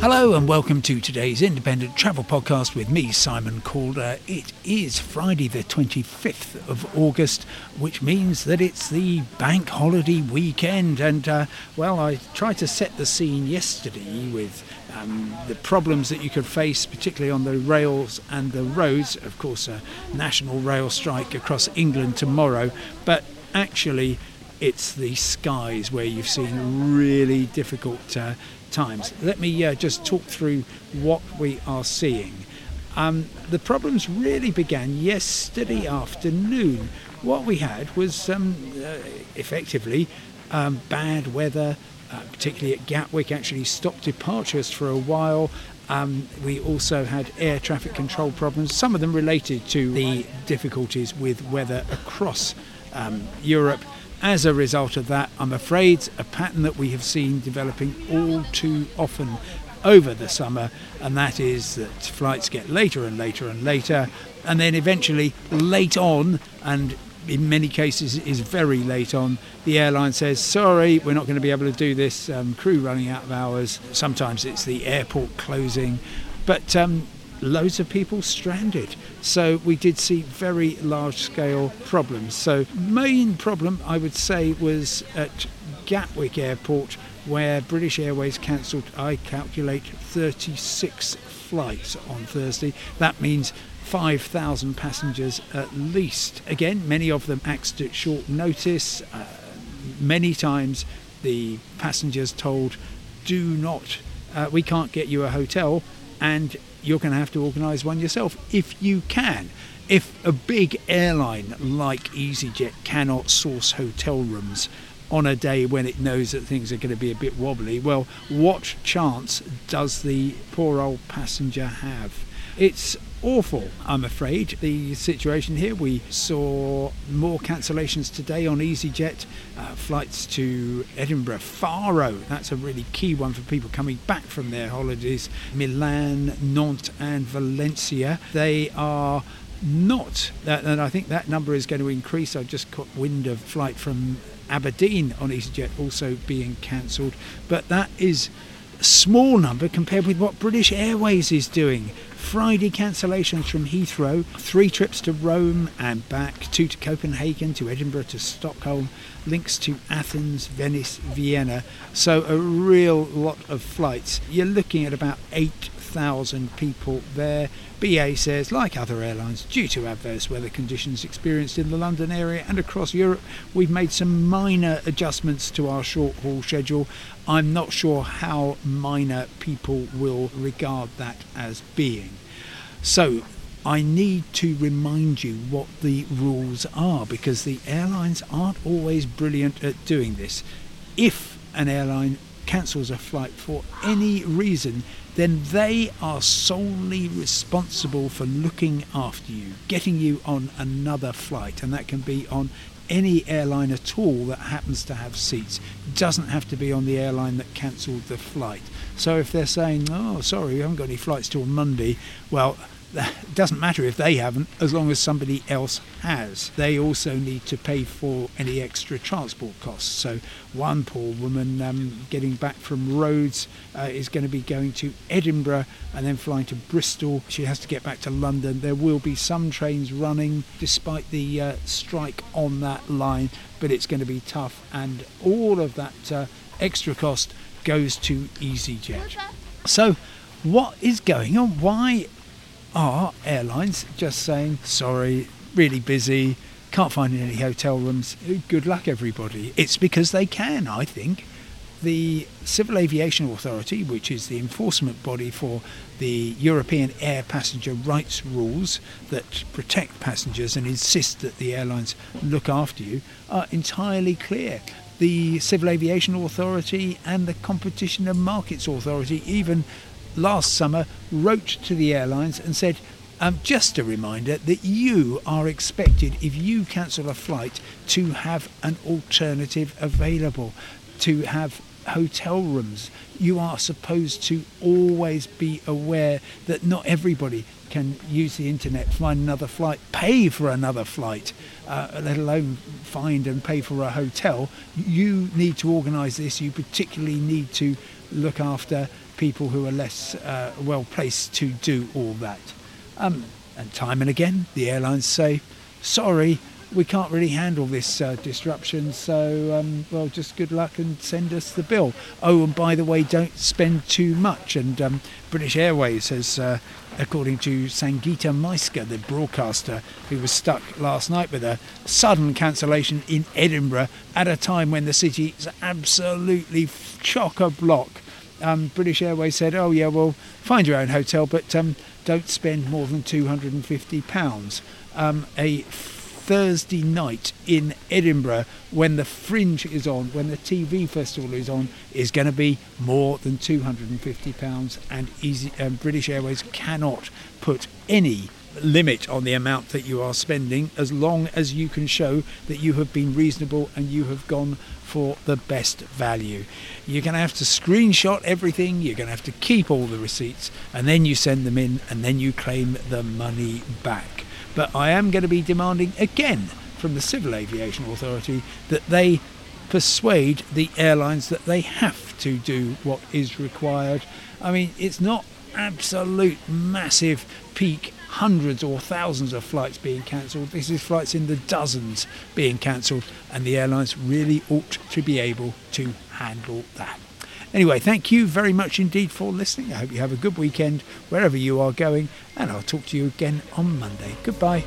Hello and welcome to today's independent travel podcast with me, Simon Calder. It is Friday, the 25th of August, which means that it's the bank holiday weekend. And uh, well, I tried to set the scene yesterday with um, the problems that you could face, particularly on the rails and the roads. Of course, a national rail strike across England tomorrow, but actually, it's the skies where you've seen really difficult. Uh, times. Let me uh, just talk through what we are seeing. Um, the problems really began yesterday afternoon. What we had was um, uh, effectively um, bad weather, uh, particularly at Gatwick, actually stopped departures for a while. Um, we also had air traffic control problems, some of them related to the difficulties with weather across um, Europe as a result of that, I'm afraid a pattern that we have seen developing all too often over the summer, and that is that flights get later and later and later, and then eventually late on, and in many cases is very late on, the airline says, sorry, we're not going to be able to do this, um, crew running out of hours. Sometimes it's the airport closing. But um, loads of people stranded. So we did see very large scale problems. So main problem I would say was at Gatwick Airport where British Airways cancelled I calculate 36 flights on Thursday. That means 5,000 passengers at least. Again, many of them axed at short notice. Uh, many times the passengers told, do not, uh, we can't get you a hotel and you're going to have to organise one yourself if you can. If a big airline like EasyJet cannot source hotel rooms on a day when it knows that things are going to be a bit wobbly, well, what chance does the poor old passenger have? It's awful, I'm afraid, the situation here. We saw more cancellations today on EasyJet, uh, flights to Edinburgh, Faro, that's a really key one for people coming back from their holidays, Milan, Nantes, and Valencia. They are not, and I think that number is going to increase. I just caught wind of flight from Aberdeen on EasyJet also being cancelled, but that is a small number compared with what British Airways is doing. Friday cancellations from Heathrow, three trips to Rome and back, two to Copenhagen, to Edinburgh, to Stockholm, links to Athens, Venice, Vienna. So a real lot of flights. You're looking at about 8,000 people there. BA says, like other airlines, due to adverse weather conditions experienced in the London area and across Europe, we've made some minor adjustments to our short haul schedule. I'm not sure how minor people will regard that as being. So, I need to remind you what the rules are because the airlines aren't always brilliant at doing this. If an airline cancels a flight for any reason, then they are solely responsible for looking after you, getting you on another flight, and that can be on any airline at all that happens to have seats. It doesn't have to be on the airline that cancelled the flight. So if they're saying, oh, sorry, we haven't got any flights till Monday, well, it doesn't matter if they haven't, as long as somebody else has. They also need to pay for any extra transport costs. So, one poor woman um, getting back from Rhodes uh, is going to be going to Edinburgh and then flying to Bristol. She has to get back to London. There will be some trains running despite the uh, strike on that line, but it's going to be tough, and all of that uh, extra cost goes to EasyJet. So, what is going on? Why are airlines just saying, sorry, really busy, can't find any hotel rooms, good luck everybody. It's because they can, I think. The Civil Aviation Authority, which is the enforcement body for the European air passenger rights rules that protect passengers and insist that the airlines look after you, are entirely clear. The Civil Aviation Authority and the Competition and Markets Authority even last summer wrote to the airlines and said, um, just a reminder that you are expected, if you cancel a flight, to have an alternative available, to have hotel rooms. You are supposed to always be aware that not everybody can use the internet, find another flight, pay for another flight, uh, let alone find and pay for a hotel. You need to organise this. You particularly need to look after people who are less uh, well placed to do all that. Um, and time and again, the airlines say, sorry, we can't really handle this uh, disruption, so um, well, just good luck and send us the bill. Oh, and by the way, don't spend too much. And um, British Airways has, uh, according to Sangita Myska, the broadcaster who was stuck last night with a sudden cancellation in Edinburgh at a time when the city is absolutely chock a block. Um, British Airways said, "Oh yeah, well, find your own hotel, but um, don't spend more than two hundred and fifty pounds." Um, a Thursday night in Edinburgh when the Fringe is on, when the TV festival is on, is going to be more than £250 and easy, um, British Airways cannot put any limit on the amount that you are spending as long as you can show that you have been reasonable and you have gone for the best value. You're going to have to screenshot everything, you're going to have to keep all the receipts, and then you send them in and then you claim the money back. But I am going to be demanding again from the Civil Aviation Authority that they persuade the airlines that they have to do what is required. I mean, it's not absolute massive peak hundreds or thousands of flights being cancelled. This is flights in the dozens being cancelled, and the airlines really ought to be able to handle that. Anyway, thank you very much indeed for listening. I hope you have a good weekend wherever you are going, and I'll talk to you again on Monday. Goodbye.